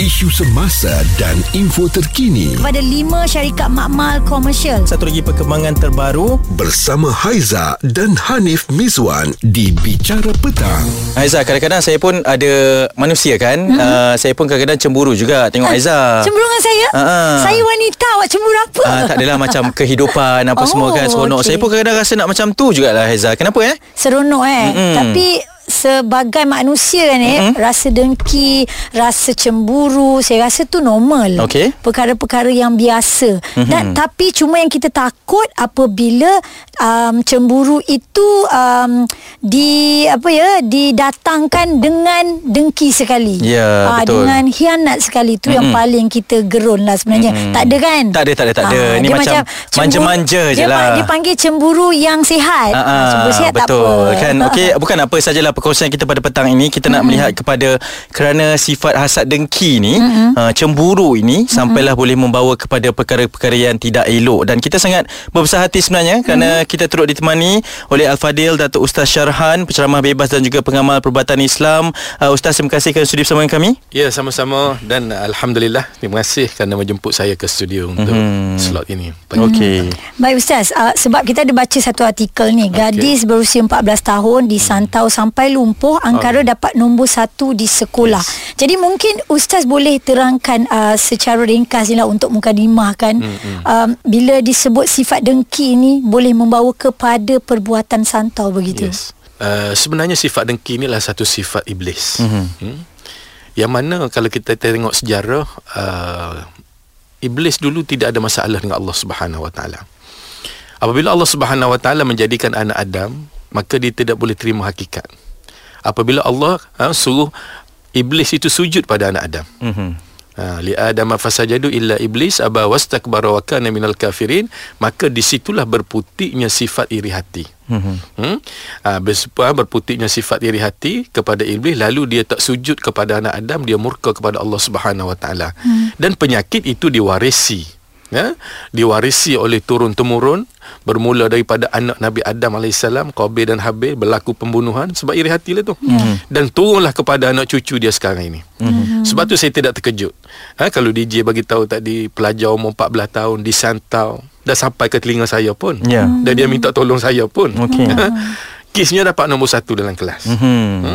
isu semasa dan info terkini kepada lima syarikat makmal komersial. Satu lagi perkembangan terbaru bersama Haiza dan Hanif Miswan di Bicara Petang. Haiza, kadang-kadang saya pun ada manusia kan mm-hmm. uh, Saya pun kadang-kadang cemburu juga tengok Haiza Cemburu dengan saya? Uh-uh. Saya wanita, awak cemburu apa? Uh, tak adalah macam kehidupan apa oh, semua kan seronok okay. Saya pun kadang-kadang rasa nak macam tu jugalah Haiza Kenapa eh? Seronok eh mm-hmm. Tapi sebagai manusia ni mm-hmm. rasa dengki, rasa cemburu, saya rasa tu normal. Okay. Perkara-perkara yang biasa. Mm-hmm. Dan tapi cuma yang kita takut apabila um, cemburu itu um, di apa ya, didatangkan dengan dengki sekali. Ya, yeah, uh, betul. dengan hianat sekali tu mm-hmm. yang paling kita gerun lah sebenarnya. Mm-hmm. Tak ada kan? Tak ada, tak ada, tak ada. Uh, Ini macam, macam manja-manja je lah. Dia panggil cemburu yang sihat. Uh, uh, cemburu sihat betul. tak apa. Kan? Okey, bukan apa sajalah perkongsian kita pada petang ini kita nak mm-hmm. melihat kepada kerana sifat hasad dengki ni mm-hmm. uh, cemburu ini mm-hmm. sampailah boleh membawa kepada perkara-perkara yang tidak elok dan kita sangat berbesar hati sebenarnya kerana mm-hmm. kita turut ditemani oleh Al-Fadil Datuk Ustaz Syarhan penceramah bebas dan juga pengamal perubatan Islam uh, Ustaz terima kasih kerana sudi bersama kami ya sama-sama dan Alhamdulillah terima kasih kerana menjemput saya ke studio untuk mm-hmm. slot ini Okey. Baik Ustaz, uh, sebab kita ada baca satu artikel ni, gadis okay. berusia 14 tahun disantau hmm. sampai lumpuh bawah angkara uh. dapat nombor satu di sekolah. Yes. Jadi mungkin ustaz boleh terangkan uh, secara ringkas ni lah untuk mukadimah kan mm-hmm. um, bila disebut sifat dengki ni boleh membawa kepada perbuatan santau begitu. Yes. Uh, sebenarnya sifat dengki ni adalah satu sifat iblis. Mm-hmm. Hmm? Yang mana kalau kita tengok sejarah uh, iblis dulu tidak ada masalah dengan Allah Subhanahu Wa Taala. Apabila Allah Subhanahu Wa Taala menjadikan anak Adam, maka dia tidak boleh terima hakikat apabila Allah ha, suruh iblis itu sujud pada anak Adam. Mhm. Ha, li adam fasajadu illa iblis aba wastakbara wa kana minal kafirin maka disitulah berputiknya sifat iri hati. Mhm. Hmm? Ha, berputiknya sifat iri hati kepada iblis lalu dia tak sujud kepada anak Adam dia murka kepada Allah Subhanahu wa taala. Hmm. Dan penyakit itu diwarisi ya diwarisi oleh turun temurun bermula daripada anak Nabi Adam AS Qabil dan Habil berlaku pembunuhan sebab iri hati lah tu mm. dan turunlah kepada anak cucu dia sekarang ini mm. sebab tu saya tidak terkejut ha, kalau DJ bagi tahu tadi pelajar umur 14 tahun disantau dah sampai ke telinga saya pun yeah. dan dia minta tolong saya pun okay. kisnya dapat nombor satu dalam kelas mm-hmm. ha?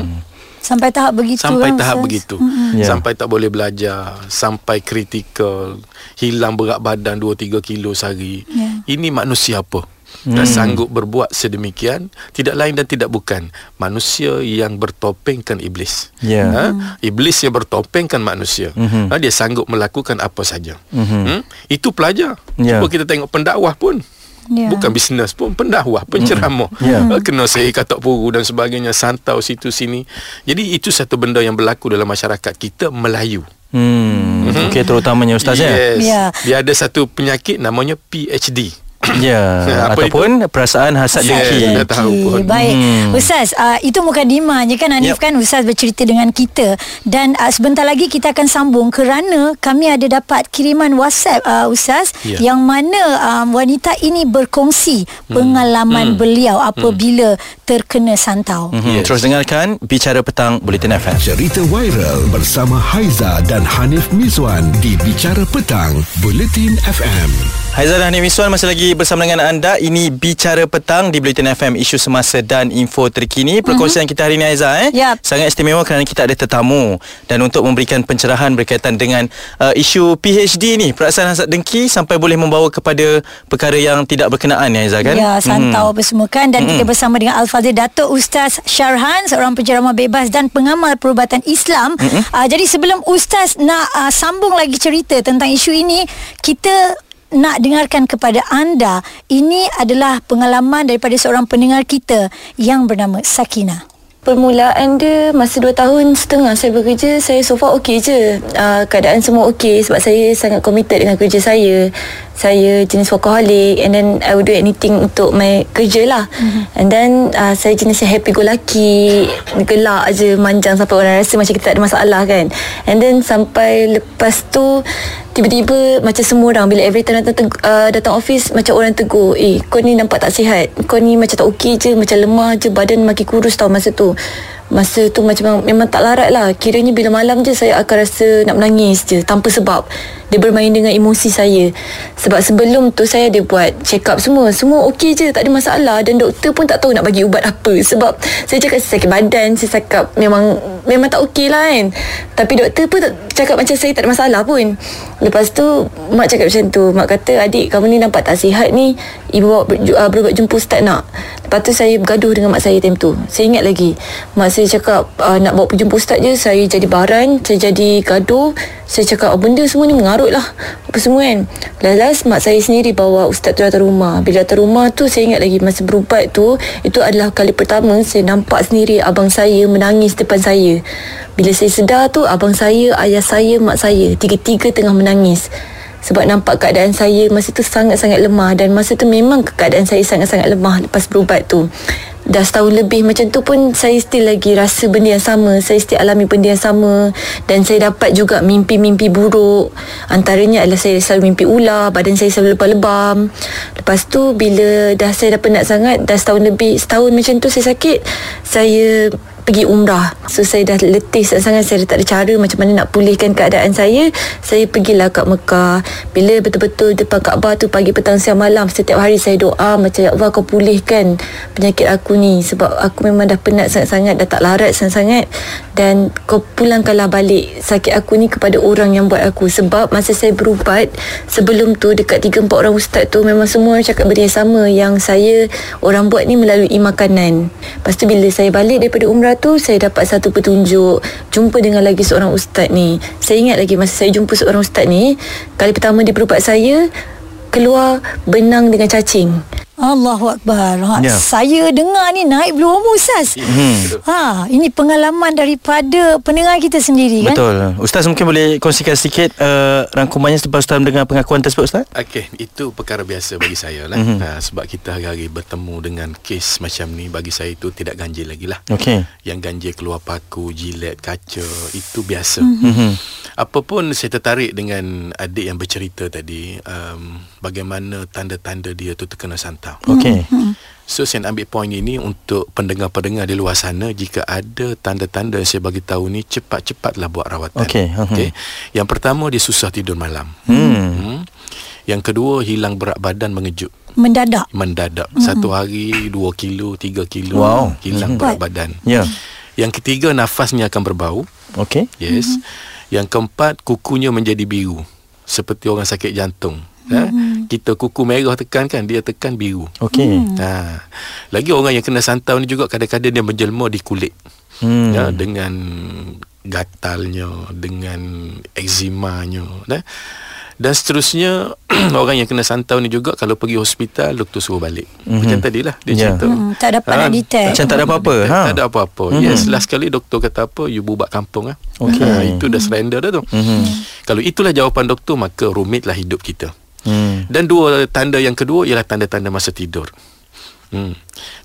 Sampai tahap begitu Sampai kan, tahap begitu mm-hmm. yeah. Sampai tak boleh belajar Sampai kritikal Hilang berat badan 2-3 kilo sehari yeah. Ini manusia apa? Hmm. Dan sanggup berbuat sedemikian Tidak lain dan tidak bukan Manusia yang bertopengkan iblis yeah. ha? Iblis yang bertopengkan manusia mm-hmm. ha? Dia sanggup melakukan apa saja mm-hmm. hmm? Itu pelajar yeah. Cuba kita tengok pendakwah pun yeah. bukan bisnes pun pendakwah penceramah yeah. uh, kena saya katak puru dan sebagainya santau situ sini jadi itu satu benda yang berlaku dalam masyarakat kita Melayu Hmm. Mm-hmm. Okey terutamanya ustaz ya. Yes. Yeah. Dia ada satu penyakit namanya PhD. Ya, ataupun itu? perasaan hasad dengki. Ya, tahu pun. Baik. Hmm. Ustaz, uh, itu mukadimah je kan Hanif yep. kan Ustaz bercerita dengan kita dan uh, sebentar lagi kita akan sambung kerana kami ada dapat kiriman WhatsApp uh, Ustaz yeah. yang mana um, wanita ini berkongsi hmm. pengalaman hmm. beliau apabila hmm. terkena santau. Hmm. Yes. Terus dengarkan bicara petang Bulletin FM. Cerita viral bersama Haiza dan Hanif Miswan di Bicara Petang Bulletin FM. Haiza dan Hanif Miswan masih lagi bersama dengan anda Ini Bicara Petang di Bulletin FM Isu semasa dan info terkini Perkongsian mm-hmm. kita hari ini Aiza eh? yep. Sangat istimewa kerana kita ada tetamu Dan untuk memberikan pencerahan berkaitan dengan uh, Isu PhD ni Perasaan hasad dengki Sampai boleh membawa kepada Perkara yang tidak berkenaan ya Aiza kan Ya santau mm. apa semua kan Dan mm-hmm. kita bersama dengan Al-Fadhil Datuk Ustaz Syarhan Seorang penceramah bebas dan pengamal perubatan Islam mm-hmm. uh, Jadi sebelum Ustaz nak uh, sambung lagi cerita tentang isu ini Kita nak dengarkan kepada anda ini adalah pengalaman daripada seorang pendengar kita yang bernama Sakina. Permulaan dia masa 2 tahun setengah saya bekerja Saya so far okey je uh, Keadaan semua okey Sebab saya sangat committed dengan kerja saya saya jenis workaholic and then I would do anything untuk my kerja lah. Mm-hmm. and then uh, saya jenis yang happy go lucky gelak je manjang sampai orang rasa macam kita tak ada masalah kan. And then sampai lepas tu tiba-tiba macam semua orang bila every time datang, uh, datang office macam orang tegur eh kau ni nampak tak sihat? Kau ni macam tak okey je macam lemah je badan makin kurus tau masa tu. Masa tu macam memang tak larat lah. Kiranya bila malam je saya akan rasa nak menangis je Tanpa sebab Dia bermain dengan emosi saya. Sebab sebelum tu saya ada buat check up semua. Semua okey je tak ada masalah. Dan doktor pun tak tahu nak bagi ubat apa. Sebab saya cakap saya sakit badan Saya cakap memang memang tak okey lah kan. Tapi doktor pun cakap macam saya tak ada masalah pun. Lepas tu mak cakap macam tu. Mak kata adik kamu ni nampak tak sihat ni? Ibu bawa ber, uh, berubat jumpa ustaz nak. Lepas tu saya bergaduh dengan mak saya time tu. Saya ingat lagi Mak saya cakap uh, nak bawa pergi jumpa ustaz je. Saya jadi baran Saya jadi gaduh Saya cakap oh, benda semua ni mengarut lah. Apa semua kan? Last-last mak saya sendiri bawa ustaz tu datang rumah. Bila datang rumah tu saya ingat lagi Masa berubat tu Itu adalah kali pertama Saya nampak sendiri abang saya menangis depan saya. Bila saya sedar tu Abang saya, ayah saya, mak saya Tiga-tiga tengah menangis. Sebab nampak keadaan saya masa tu sangat-sangat lemah dan masa tu memang keadaan saya sangat-sangat lemah lepas berubat tu dah setahun lebih macam tu pun saya still lagi rasa benda yang sama. Saya still alami benda yang sama. Dan saya dapat juga mimpi-mimpi buruk. Antaranya adalah saya selalu mimpi ular badan saya selalu lebam-lebam. Lepas tu bila dah saya dah penat sangat dah setahun lebih setahun macam tu saya sakit saya pergi umrah. So saya dah letih sangat Saya dah tak ada cara Macam mana nak pulihkan keadaan saya. Saya pergilah kat Mekah. Bila betul-betul depan Kaabah tu Pagi petang siang malam Setiap hari saya doa Macam ya Allah kau pulihkan Penyakit aku ni. Sebab aku memang dah penat sangat-sangat Dah tak larat sangat-sangat Dan kau pulangkanlah balik Sakit aku ni kepada orang yang buat aku. Sebab masa saya berubat Sebelum tu Dekat 3-4 orang ustaz tu Memang semua cakap benda yang sama. Yang saya Orang buat ni melalui makanan. Lepas tu bila saya balik daripada umrah tu saya dapat satu petunjuk. Jumpa dengan lagi seorang ustaz ni. Saya ingat lagi masa saya jumpa seorang ustaz ni kali pertama dia berubat saya keluar benang dengan cacing Allahu Akbar. Ha, Ya. Saya dengar ni naik bulu roma Ustaz. Hmm. Ha, ini pengalaman daripada pendengar kita sendiri kan? Betul. Ustaz mungkin boleh kongsikan sedikit uh, rangkumannya selepas Ustaz mendengar pengakuan tersebut Ustaz? Okey, itu perkara biasa bagi saya lah. Mhm. Mm-hmm. Uh, sebab kita hari-hari bertemu dengan kes macam ni bagi saya itu tidak ganjil lagi lah. Okey. Yang ganjil keluar paku, jilat, kaca itu biasa. Mhm. Mm-hmm. Apapun saya tertarik dengan adik yang bercerita tadi um, bagaimana tanda-tanda dia tu terkena santau. Okey. So saya nak ambil poin ini untuk pendengar-pendengar di luar sana jika ada tanda-tanda yang saya bagi tahu ni cepat-cepatlah buat rawatan. Okey, mhm. Okey. Yang pertama dia susah tidur malam. Hmm. Hmm. Yang kedua hilang berat badan mengejut Mendadak. mendadak mm-hmm. satu hari 2 kilo 3 kilo Wow. hilang Mhm. berat badan Ya. yang ketiga nafasnya akan berbau Okey. yes mm-hmm. yang keempat kukunya menjadi biru seperti orang sakit jantung mm-hmm. kita kuku merah tekan kan dia tekan biru Okey. ha. lagi orang yang kena santau ni juga kadang-kadang dia menjelma di kulit Hmm. ya, dengan gatalnya dengan ekzimanya dan dan seterusnya orang yang kena santau ni juga kalau pergi hospital doktor suruh balik mm-hmm. macam tadilah dia Ya. cerita Hmm, tak dapat Ah, nak detect. Macam tak ada apa-apa. Ha. tak ada apa-apa Mhm. yes last kali doktor kata apa you bubat kampung ah Okey. Ha, itu dah surrender dah tu Mhm. kalau itulah jawapan doktor maka rumitlah hidup kita Hmm. dan dua tanda yang kedua ialah tanda-tanda masa tidur. Hmm.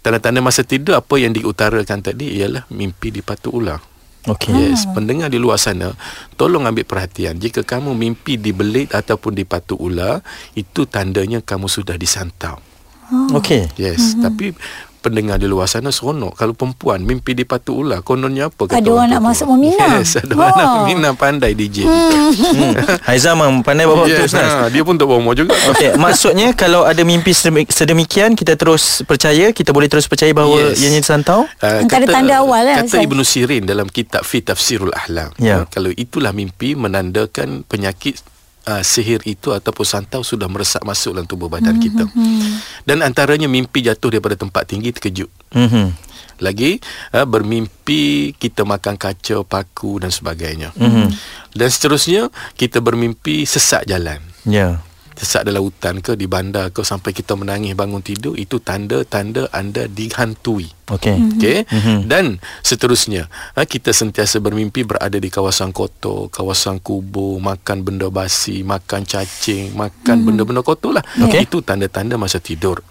Tanda-tanda masa tidur apa yang diutarakan tadi ialah mimpi dipatu ular. Okey. Yes, pendengar di luar sana, tolong ambil perhatian. Jika kamu mimpi dibelit ataupun dipatu ular, itu tandanya kamu sudah disantau. Okey. Yes, mm-hmm. tapi pendengar di luar sana seronok. Kalau perempuan mimpi dipatu ular, kononnya apa? Ada orang nak masuk meminang. Yes, ada orang nak meminang pandai DJ. kita. Hmm. Haizam memang pandai bawa Yes, Ustaz. ha, dia pun tak bawa juga. Okey, maksudnya kalau ada mimpi sedemi- sedemikian kita terus percaya, kita boleh terus percaya bahawa Yes. ianya disantau? Uh, Antara tanda awal lah, Kata. Ibnu Sirin dalam kitab Fi Tafsirul Ahlam. Ya. Uh, kalau itulah mimpi menandakan penyakit uh, sihir itu ataupun santau sudah meresap masuk dalam tubuh badan kita. Dan antaranya mimpi jatuh daripada tempat tinggi terkejut. Mhm. Lagi uh, bermimpi kita makan kaca, paku dan sebagainya. Dan seterusnya kita bermimpi sesak jalan. Ya. Sesak dalam hutan ke di bandar ke sampai kita menangis bangun tidur itu tanda-tanda anda dihantui. Okey. Okey. Dan seterusnya, ha, kita sentiasa bermimpi berada di kawasan kotor, kawasan kubur, makan benda basi, makan cacing, makan benda-benda kotor lah. Okey. Itu tanda-tanda masa tidur.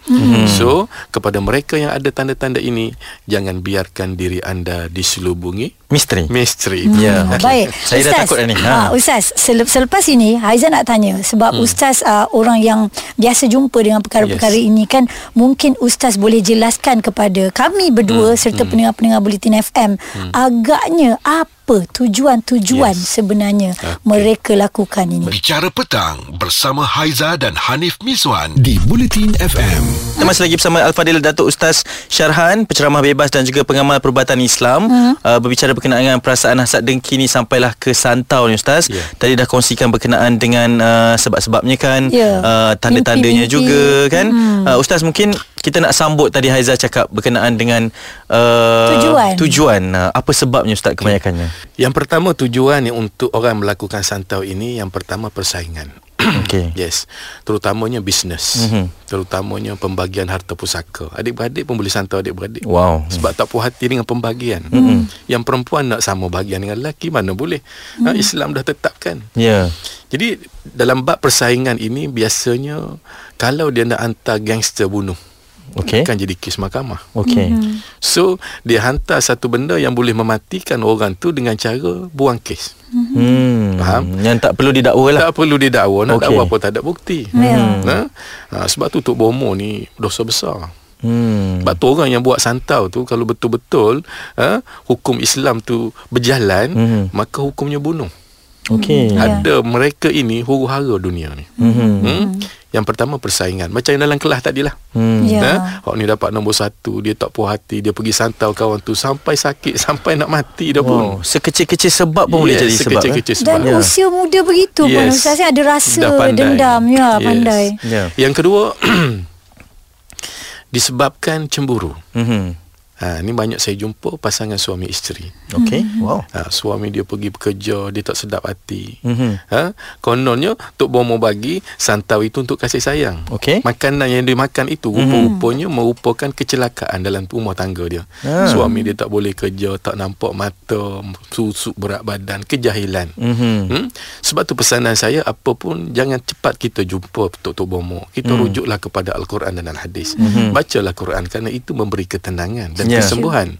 So, kepada mereka yang ada tanda-tanda ini, jangan biarkan diri anda diselubungi Misteri. misteri. Ya. Hmm, okey. Baik. Saya dah takut dah ni. Ha. Ha. Ustaz, selep, selepas ini Haiza nak tanya sebab hmm. Ustaz uh, orang yang biasa jumpa dengan perkara-perkara Yes. ini kan mungkin Ustaz boleh jelaskan kepada kami berdua Hmm. serta pendengar-pendengar Bulletin FM agaknya apa tujuan-tujuan Yes. sebenarnya Okey. mereka lakukan ini. Bicara petang bersama Haiza dan Hanif Miswan di Bulletin FM. Kita masih lagi bersama Al-Fadil Datuk Ustaz Syarhan, penceramah bebas dan juga pengamal perubatan Islam. Hmm. Uh, berbicara berkenaan dengan perasaan hasad dengki ni sampailah ke santau ni Ustaz. Ya. Tadi dah kongsikan berkenaan dengan uh, sebab-sebabnya kan, Ya. uh, tanda-tandanya Mimpi-mimpi. juga kan. Hmm. Uh, Ustaz mungkin kita nak sambut tadi Haiza cakap berkenaan dengan uh, Tujuan. Tujuan. Apa sebabnya Ustaz kebanyakannya? Yang pertama tujuan yang untuk orang melakukan santau ini yang pertama persaingan. Okey. Yes, terutamanya bisnes, Mhm. terutamanya pembagian harta pusaka. Adik-beradik pun boleh santau adik-beradik. Wow. Sebab tak puas hati dengan pembagian. Mm-hmm. Yang perempuan nak sama bahagian dengan lelaki mana boleh. Mm. Ha, Islam dah tetapkan. Ya. Jadi dalam bab persaingan ini biasanya kalau dia nak hantar gangster bunuh Okey. akan jadi kes mahkamah. Okey. So dia hantar satu benda yang boleh mematikan orang tu dengan cara buang kes. Hmm. Faham? Yang tak perlu didakwa lah. Tak perlu didakwa Nak Okey. dakwa pun tak ada bukti Ya. ha? Ha, Sebab tu Tok Bomo ni Dosa besar Hmm. Sebab tu orang yang buat santau tu Kalau betul-betul ha, Hukum Islam tu berjalan Mhm. Maka hukumnya bunuh Okey. Ya. Ada mereka ini Huru-hara dunia ni Mhm. hmm? Yang pertama persaingan Macam yang dalam kelas tadilah Hmm. Ya. Ha? Hak ni dapat nombor satu Dia tak puas hati Dia pergi santau kawan tu Sampai sakit Sampai nak mati dah pun Wow. Sekecil-kecil sebab pun boleh jadi sebab. kan? sekecil-kecil sebab Dan Ya. usia muda begitu pun Yes. Ustaz ada rasa dendam ya Yes. pandai. Ya. Yang kedua disebabkan cemburu. Mhm. Ha, ni banyak saya jumpa pasangan suami isteri. Okey. Wow. Ha, suami dia pergi bekerja, dia tak sedap hati. Mhm. Ha, kononnya Tok Bomo bagi santau itu untuk kasih sayang. Okey. Makanan yang dia makan itu rupa-rupanya merupakan kecelakaan dalam rumah tangga dia. Ah. Suami dia tak boleh kerja, tak nampak mata, susuk berat badan, kejahilan. Mhm. Hmm? Sebab tu pesanan saya apa pun jangan cepat kita jumpa Tok Tok Bomo. Kita Hmm. rujuklah kepada Al-Quran dan Al-Hadis. Bacalah Quran kerana itu memberi ketenangan dan Ya. kesembuhan.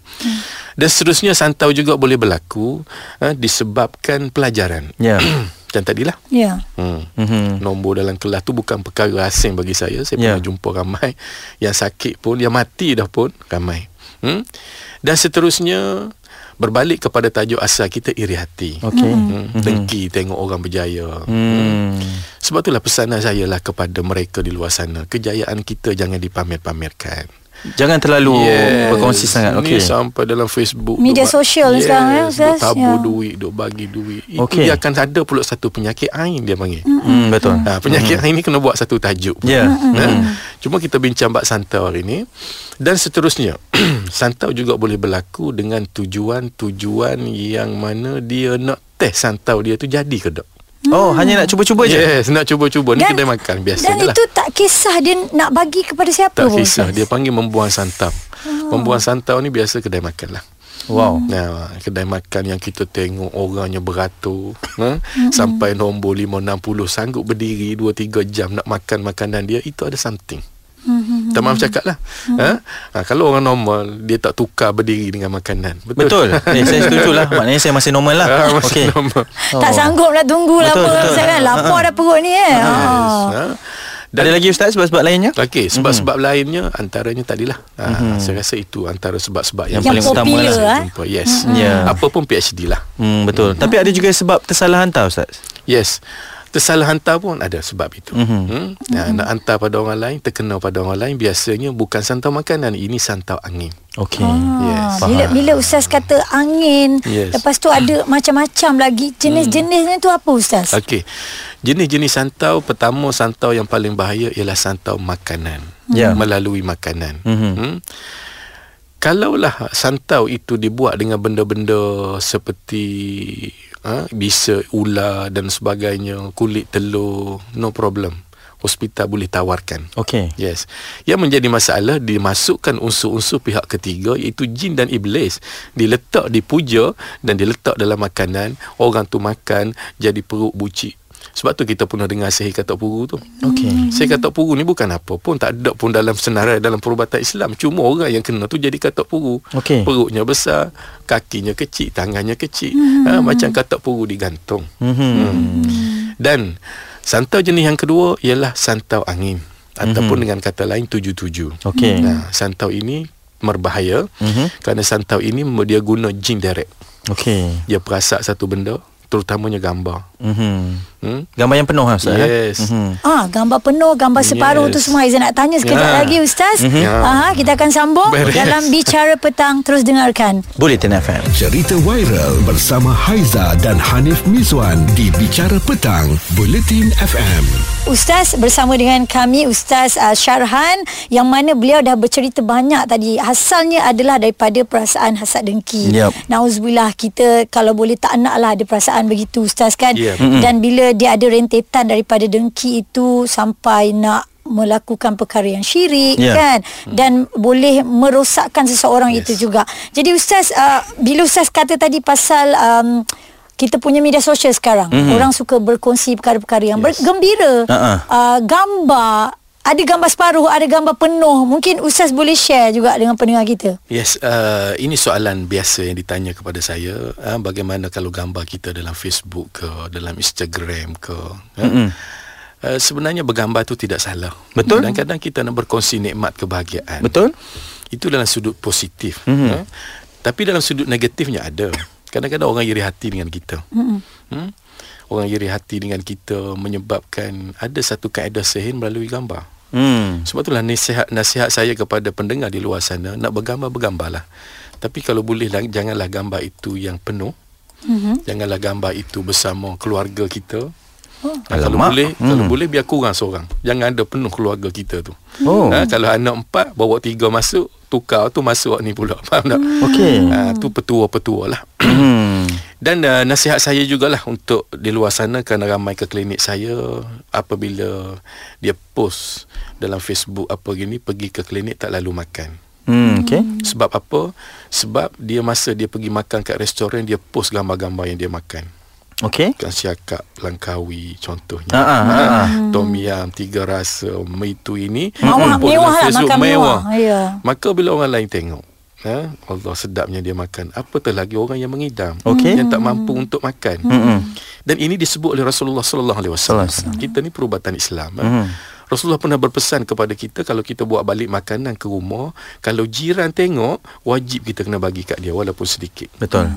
Dan seterusnya santau juga boleh berlaku ha, disebabkan pelajaran. Ya. Macam tadilah. Ya. Hmm. Mhm. Nombor dalam kelas tu bukan perkara asing bagi saya. Saya Ya. pernah jumpa ramai yang sakit pun, yang mati dah pun ramai. Hmm? Dan seterusnya berbalik kepada tajuk asal kita iri hati. Okey. Hmm, dengki tengok orang berjaya. Hmm. Sebab itulah pesanan saya lah kepada mereka di luar sana. Kejayaan kita jangan dipamer-pamerkan. Jangan terlalu berkongsi sangat. Ni Okey. sampai dalam Facebook. Media duk sosial yes, sekarang, ya, Duk Ustaz? tabur Ya. duit, duk bagi duit. Itu Okey. dia akan ada pula satu penyakit ain dia panggil. Hmm, betul. Ha, penyakit ain ni kena buat satu tajuk. Ya. Ha? Cuma kita bincang bab santau hari ni dan seterusnya. santau juga boleh berlaku dengan tujuan-tujuan yang mana dia nak test santau dia tu jadi ke tak. Oh, hanya nak cuba-cuba je. Yes, nak cuba-cuba ni Dan- kedai makan biasa Dan lah. itu tak kisah dia nak bagi kepada siapa tak pun. kisah dia panggil membuang santau. Oh. Membuang santau ni biasa kedai makan lah. Wow. Nah, kedai makan yang kita tengok orangnya beratur ha? sampai nombor 5 60 sanggup berdiri 2 3 jam nak makan makanan dia itu ada something. Tak maaf cakap lah ha? ha? Kalau orang normal Dia tak tukar berdiri dengan makanan Betul. Eh, saya setuju lah. Maknanya saya masih normal lah. ha, Masih Okey. normal Tak sanggup nak tunggu lah Betul, apa betul. Ustaz kan lapar dah perut ni eh. yes. Ah. ha? Ada lagi Ustaz sebab-sebab lainnya? Okey, sebab-sebab mm-hmm. lainnya antaranya tadilah. Ha, mm-hmm. saya rasa itu antara sebab-sebab yang, Yang paling utama lah saya eh? jumpa. Yes. Ya. Apa pun PhD lah. Hmm, betul. Tapi ada juga sebab tersalah hantar Ustaz. Yes. Tersalah hantar pun ada sebab itu. Mhm. Mm-hmm. Hmm? Ya, nak hantar pada orang lain, terkena pada orang lain biasanya bukan santau makanan, ini santau angin. Okey. Yes. Ah, bila bila ustaz kata angin, Yes. lepas tu ada macam-macam lagi jenis-jenisnya tu apa ustaz? Okey. Jenis-jenis santau pertama santau yang paling bahaya ialah santau makanan. Ya. Melalui makanan. Mhm. Hmm? Kalaulah santau itu dibuat dengan benda-benda seperti ha, bisa ular dan sebagainya, kulit telur, no problem. hospital boleh tawarkan. Okey. Yes. Yang menjadi masalah dimasukkan unsur-unsur pihak ketiga iaitu jin dan iblis. Diletak dipuja dan diletak dalam makanan, orang tu makan jadi perut bucik. Sebab tu kita pernah dengar sihir katak puru tu. Okey. Sihir katak puru ni bukan apa pun tak ada pun dalam senarai dalam perubatan Islam. Cuma orang yang kena tu jadi katak puru. Okey. Perutnya besar, kakinya kecil, tangannya kecil. Ha, macam katak puru digantung. Mhm. Dan santau jenis yang kedua ialah santau angin ataupun dengan kata lain tuju-tuju. Okey. Nah, santau ini berbahaya Mhm. kerana santau ini dia guna jin direct. Okey. Dia perasak satu benda, terutamanya gambar. Mhm. Hmm? Gambar yang penuh lah Ustaz eh? Yes. Mhm. Ah, gambar penuh, gambar separuh Yes. tu semua Aizan nak tanya sekejap Ya. lagi Ustaz. Ya. Aha, kita akan sambung Beres. dalam bicara petang terus dengarkan. Bulletin FM. Cerita viral bersama Haiza dan Hanif Miswan di Bicara Petang, Buletin FM. Ustaz bersama dengan kami Ustaz uh, Syarhan yang mana beliau dah bercerita banyak tadi. Asalnya adalah daripada perasaan hasad dengki. Yap. Nauzubillah kita kalau boleh tak naklah ada perasaan begitu Ustaz kan. Dan bila dia ada rentetan daripada dengki itu sampai nak melakukan perkara yang syirik Ya. kan dan boleh merosakkan seseorang Yes. itu juga. Jadi ustaz uh, bila ustaz kata tadi pasal um, kita punya media sosial sekarang mm-hmm. orang suka berkongsi perkara-perkara yang yes. bergembira Ha-ha. uh, gambar ada gambar separuh ada gambar penuh mungkin ustaz boleh share juga dengan pendengar kita Yes, uh, ini soalan biasa yang ditanya kepada saya. Uh, bagaimana kalau gambar kita dalam Facebook ke, dalam Instagram ke? Uh, uh, sebenarnya bergambar tu tidak salah. Betul. Kadang-kadang kita nak berkongsi nikmat kebahagiaan. Betul? Itu dalam sudut positif. Mhm. Uh, tapi dalam sudut negatifnya ada. Kadang-kadang orang iri hati dengan kita. Hmm? Orang iri hati dengan kita menyebabkan ada satu kaedah sihir melalui gambar. Hmm. Sebab itulah nasihat nasihat saya kepada pendengar di luar sana nak bergambar bergambarlah. Tapi kalau boleh lah, janganlah gambar itu yang penuh. Mm-hmm. Janganlah gambar itu bersama keluarga kita. Oh. kalau Alamak. boleh Hmm. kalau boleh biar kurang seorang. Jangan ada penuh keluarga kita tu. Oh. Ha, kalau anak empat bawa tiga masuk tukar tu masuk ni pula. Faham tak? Okey. Ha, tu petua-petua lah. Hmm. Dan uh, nasihat saya jugalah untuk di luar sana kerana ramai ke klinik saya apabila dia post dalam Facebook apa gini pergi ke klinik tak lalu makan. Hmm, okey. Sebab apa? Sebab dia masa dia pergi makan kat restoran dia post gambar-gambar yang dia makan. Okey. Kan siakap Langkawi contohnya. Ah, ah, ah, ah. Tom yam tiga rasa itu ini Mewah- post mewah dalam lah, makan mewah. Ya. Maka bila orang lain tengok Ha? Allah sedapnya dia makan Apatah lagi orang yang mengidam Okey. Yang tak mampu untuk makan Mm-mm. Dan ini disebut oleh Rasulullah sallallahu alaihi wasallam. Kita ni perubatan Islam. Mhm. Mm. Rasulullah pernah berpesan kepada kita kalau kita buat balik makanan ke rumah, kalau jiran tengok, wajib kita kena bagi kat dia walaupun sedikit. Betul.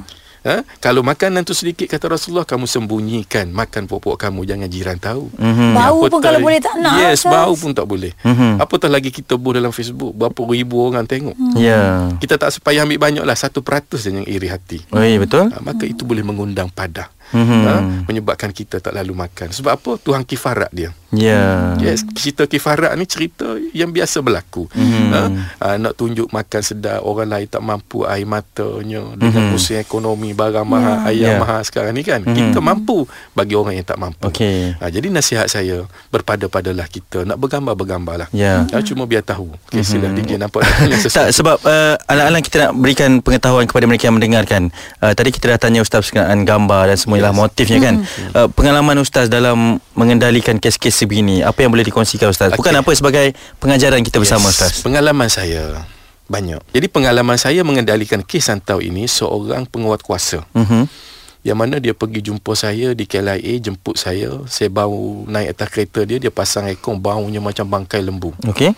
Ha? Kalau makanan tu sedikit kata Rasulullah kamu sembunyikan makan pokok kamu jangan jiran tahu. Mhm. Bau pun Apatah kalau lagi- boleh tak nak, Yes, Ustaz. bau pun tak boleh. Mhm. Apatah lagi kita buat dalam Facebook berapa ribu orang tengok. Ya. Kita tak sepayah ambil banyak lah Satu peratus je yang iri hati Oi, betul? ha, Maka itu boleh mengundang padah Mhm. ha, Menyebabkan kita tak lalu makan Sebab apa? Tuhan kifarat dia Ya. Yes, cerita kifarat ni cerita yang biasa berlaku. Mhm. Ha? Ha, nak tunjuk makan sedap, orang lain tak mampu air matanya dengan Mhm. musim ekonomi barang mahal, Ya. ayam mahal sekarang ni kan. Mhm. Kita mampu bagi orang yang tak mampu. Okey. Ha, jadi nasihat saya berpada-padalah kita nak bergambar-bergambar lah. Ya. Ha, cuma biar tahu. Okay, sila Mhm. DJ nampak Tak sebab uh, alang-alang kita nak berikan pengetahuan kepada mereka yang mendengarkan. Uh, tadi kita dah tanya ustaz berkenaan gambar dan semuanya yes. Yes. motifnya kan. Uh, pengalaman ustaz dalam mengendalikan kes-kes sebegini, apa yang boleh dikongsikan ustaz? Bukan Okey. apa sebagai pengajaran kita bersama ustaz. Pengalaman saya banyak. Jadi pengalaman saya mengendalikan kes santau ini seorang penguat kuasa. Mhm. Yang mana dia pergi jumpa saya di KLIA jemput saya. Saya baru naik atas kereta dia dia pasang aircon baunya macam bangkai lembu. Okey.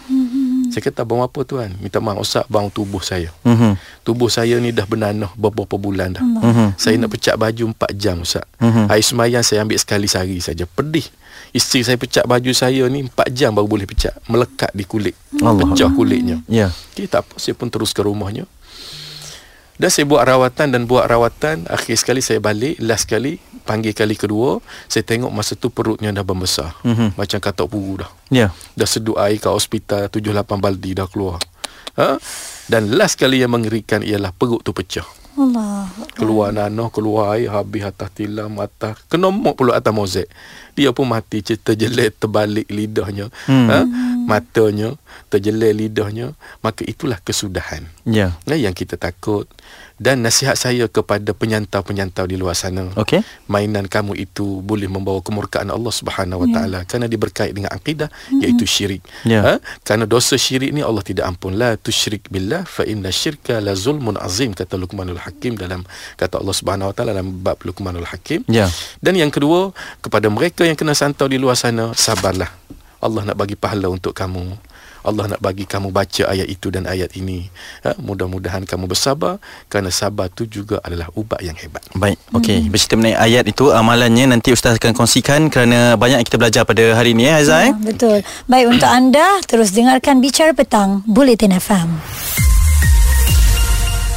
Saya kata bau apa tuan? Minta maaf Ustaz bau tubuh saya. Mhm. Tubuh saya ni dah bernanah beberapa bulan dah. Mhm. Saya nak pecah baju 4 jam Ustaz. Mhm. Air semayang saya ambil sekali sehari saja. Pedih. Isteri saya pecah baju saya ni 4 jam baru boleh pecah. Melekat di kulit. Allah. Pecah kulitnya. Ya. Okay, tak apa, saya pun terus ke rumahnya. Dan saya buat rawatan dan buat rawatan. Akhir sekali saya balik, last sekali, panggil kali kedua. Saya tengok masa tu perutnya dah membesar. Mhm. Macam katak puru dah. Ya. Dah sedut air kat hospital, 7-8 baldi dah keluar. Ha? Dan last kali yang mengerikan ialah perut tu pecah. Allah. Keluar nanah, keluar air, habis atas tilam, atas. Kena mok pula atas mozek. Dia pun mati, terjelek, terbalik lidahnya. Hmm. Ha? Matanya, terjelek lidahnya. Maka itulah kesudahan. Ya. Ya, yang kita takut. Dan nasihat saya kepada penyantau-penyantau di luar sana. Okey. Mainan kamu itu boleh membawa kemurkaan Allah Subhanahu Wa Taala kerana dia berkait dengan akidah iaitu syirik. Ya. Ha? Kerana dosa syirik ni Allah tidak ampun. La tusyrik billah fa inna syirka la zulmun azim kata Luqmanul Hakim dalam kata Allah Subhanahu Wa Taala dalam bab Luqmanul Hakim. Ya. Dan yang kedua, kepada mereka yang kena santau di luar sana, sabarlah. Allah nak bagi pahala untuk kamu. Allah nak bagi kamu baca ayat itu dan ayat ini. Ha? Mudah-mudahan kamu bersabar kerana sabar itu juga adalah ubat yang hebat. Baik, okey. Hmm. Bercerita mengenai ayat itu, amalannya nanti Ustaz akan kongsikan kerana banyak yang kita belajar pada hari ini, ya, Aizah. Ya, eh? betul. Baik untuk anda terus dengarkan Bicara Petang Bulletin FM.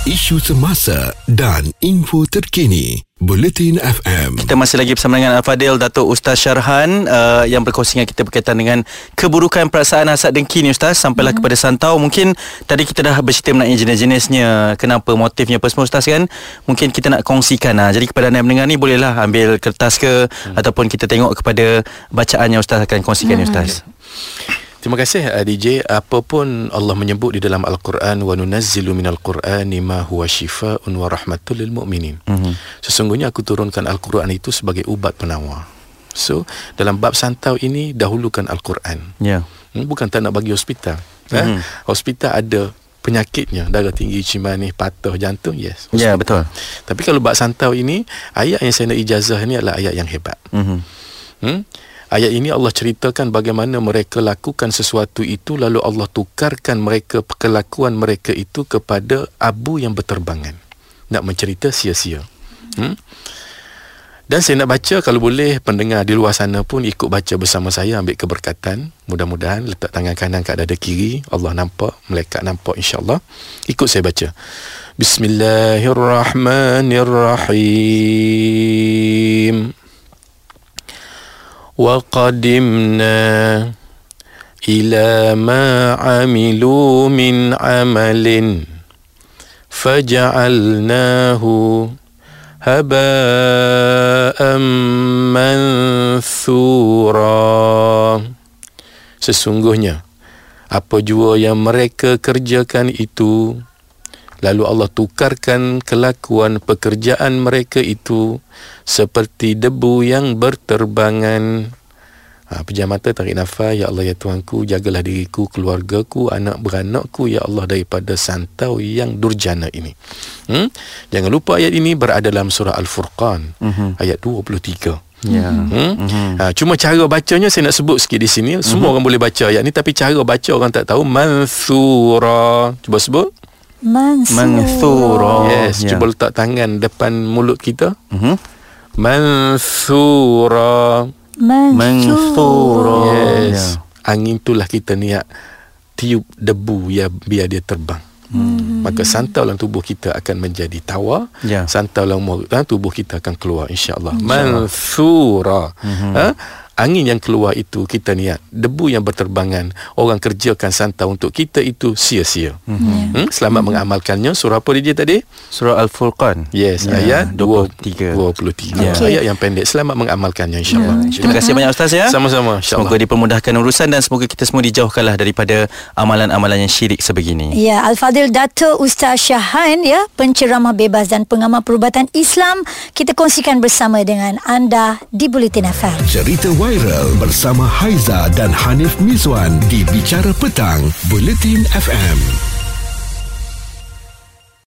Isu semasa dan info terkini. Bulletin FM. Kita masih lagi bersama dengan Al-Fadil Datuk Ustaz Syarhan uh, yang berkongsi dengan kita berkaitan dengan keburukan perasaan hasad dengki ni Ustaz sampailah hmm. kepada santau. Mungkin tadi kita dah bercerita mengenai jenis-jenisnya, kenapa motifnya apa semua Ustaz kan. Mungkin kita nak kongsikan lah. Jadi kepada anda yang mendengar ni bolehlah ambil kertas ke hmm. ataupun kita tengok kepada bacaan yang Ustaz akan kongsikan hmm. ni Ustaz. Terima kasih uh, DJ. Apapun Allah menyebut di dalam Al-Quran wa nunazzilu minal Qur'ani ma huwa shifaa'un wa rahmatul lil mu'minin. Mm-hmm. Sesungguhnya aku turunkan Al-Quran itu sebagai ubat penawar. So, dalam bab santau ini dahulukan Al-Quran. Ya. Hmm, bukan tak nak bagi hospital. Mm-hmm. Eh? Hospital ada penyakitnya darah tinggi cimani patah jantung yes ya yeah, betul tapi kalau bab santau ini ayat yang saya nak ijazah ini adalah ayat yang hebat mm-hmm. hmm? Ayat ini Allah ceritakan bagaimana mereka lakukan sesuatu itu lalu Allah tukarkan mereka kelakuan mereka itu kepada abu yang berterbangan. Nak mencerita sia-sia. Hmm? Dan saya nak baca kalau boleh pendengar di luar sana pun ikut baca bersama saya ambil keberkatan. Mudah-mudahan letak tangan kanan kat dada kiri. Allah nampak, malaikat nampak insya-Allah. Ikut saya baca. Bismillahirrahmanirrahim. وقدمنا إلى ما عملوا من عمل فجعلناه هباء منثورا Sesungguhnya apa jua yang mereka kerjakan itu Lalu Allah tukarkan kelakuan pekerjaan mereka itu seperti debu yang berterbangan. Ha, pejam mata, tarik nafas. Ya Allah, Ya Tuhanku, jagalah diriku, keluargaku, anak beranakku, Ya Allah, daripada santau yang durjana ini. Hmm? Jangan lupa ayat ini berada dalam surah Al-Furqan, uh-huh. ayat 23. Ya. Hmm? Uh-huh. Ha, cuma cara bacanya saya nak sebut sikit di sini. Semua uh-huh. orang boleh baca ayat ni tapi cara baca orang tak tahu. Mansura. Cuba sebut. Mansura. Mansura. Yes, Ya. cuba letak tangan depan mulut kita. Mhm. Mansura. Mansura. Yes. Angin itulah kita niat tiup debu ya biar dia terbang. Hmm. Maka santau dalam tubuh kita akan menjadi tawa. Ya. Santau dalam tubuh kita akan keluar insya-Allah. Mansura. Mhm. Ha? Angin yang keluar itu kita niat debu yang berterbangan orang kerjakan santau untuk kita itu sia-sia. Hmm? Selamat mengamalkannya. Surah apa dia tadi? Surah Al-Furqan. Yes, Ya, ayat 23. 23. Ya. Ayat yang pendek. Selamat mengamalkannya insya-Allah. Terima kasih banyak Ustaz ya. Sama-sama Semoga insya-Allah. dipermudahkan urusan dan semoga kita semua dijauhkanlah daripada amalan-amalan yang syirik sebegini. Ya, Al-Fadil Dato Ustaz Syahan ya, penceramah bebas dan pengamal perubatan Islam. Kita kongsikan bersama dengan anda di Bulletin FM. Cerita viral bersama Haiza dan Hanif Miswan di Bicara Petang, Bulletin FM.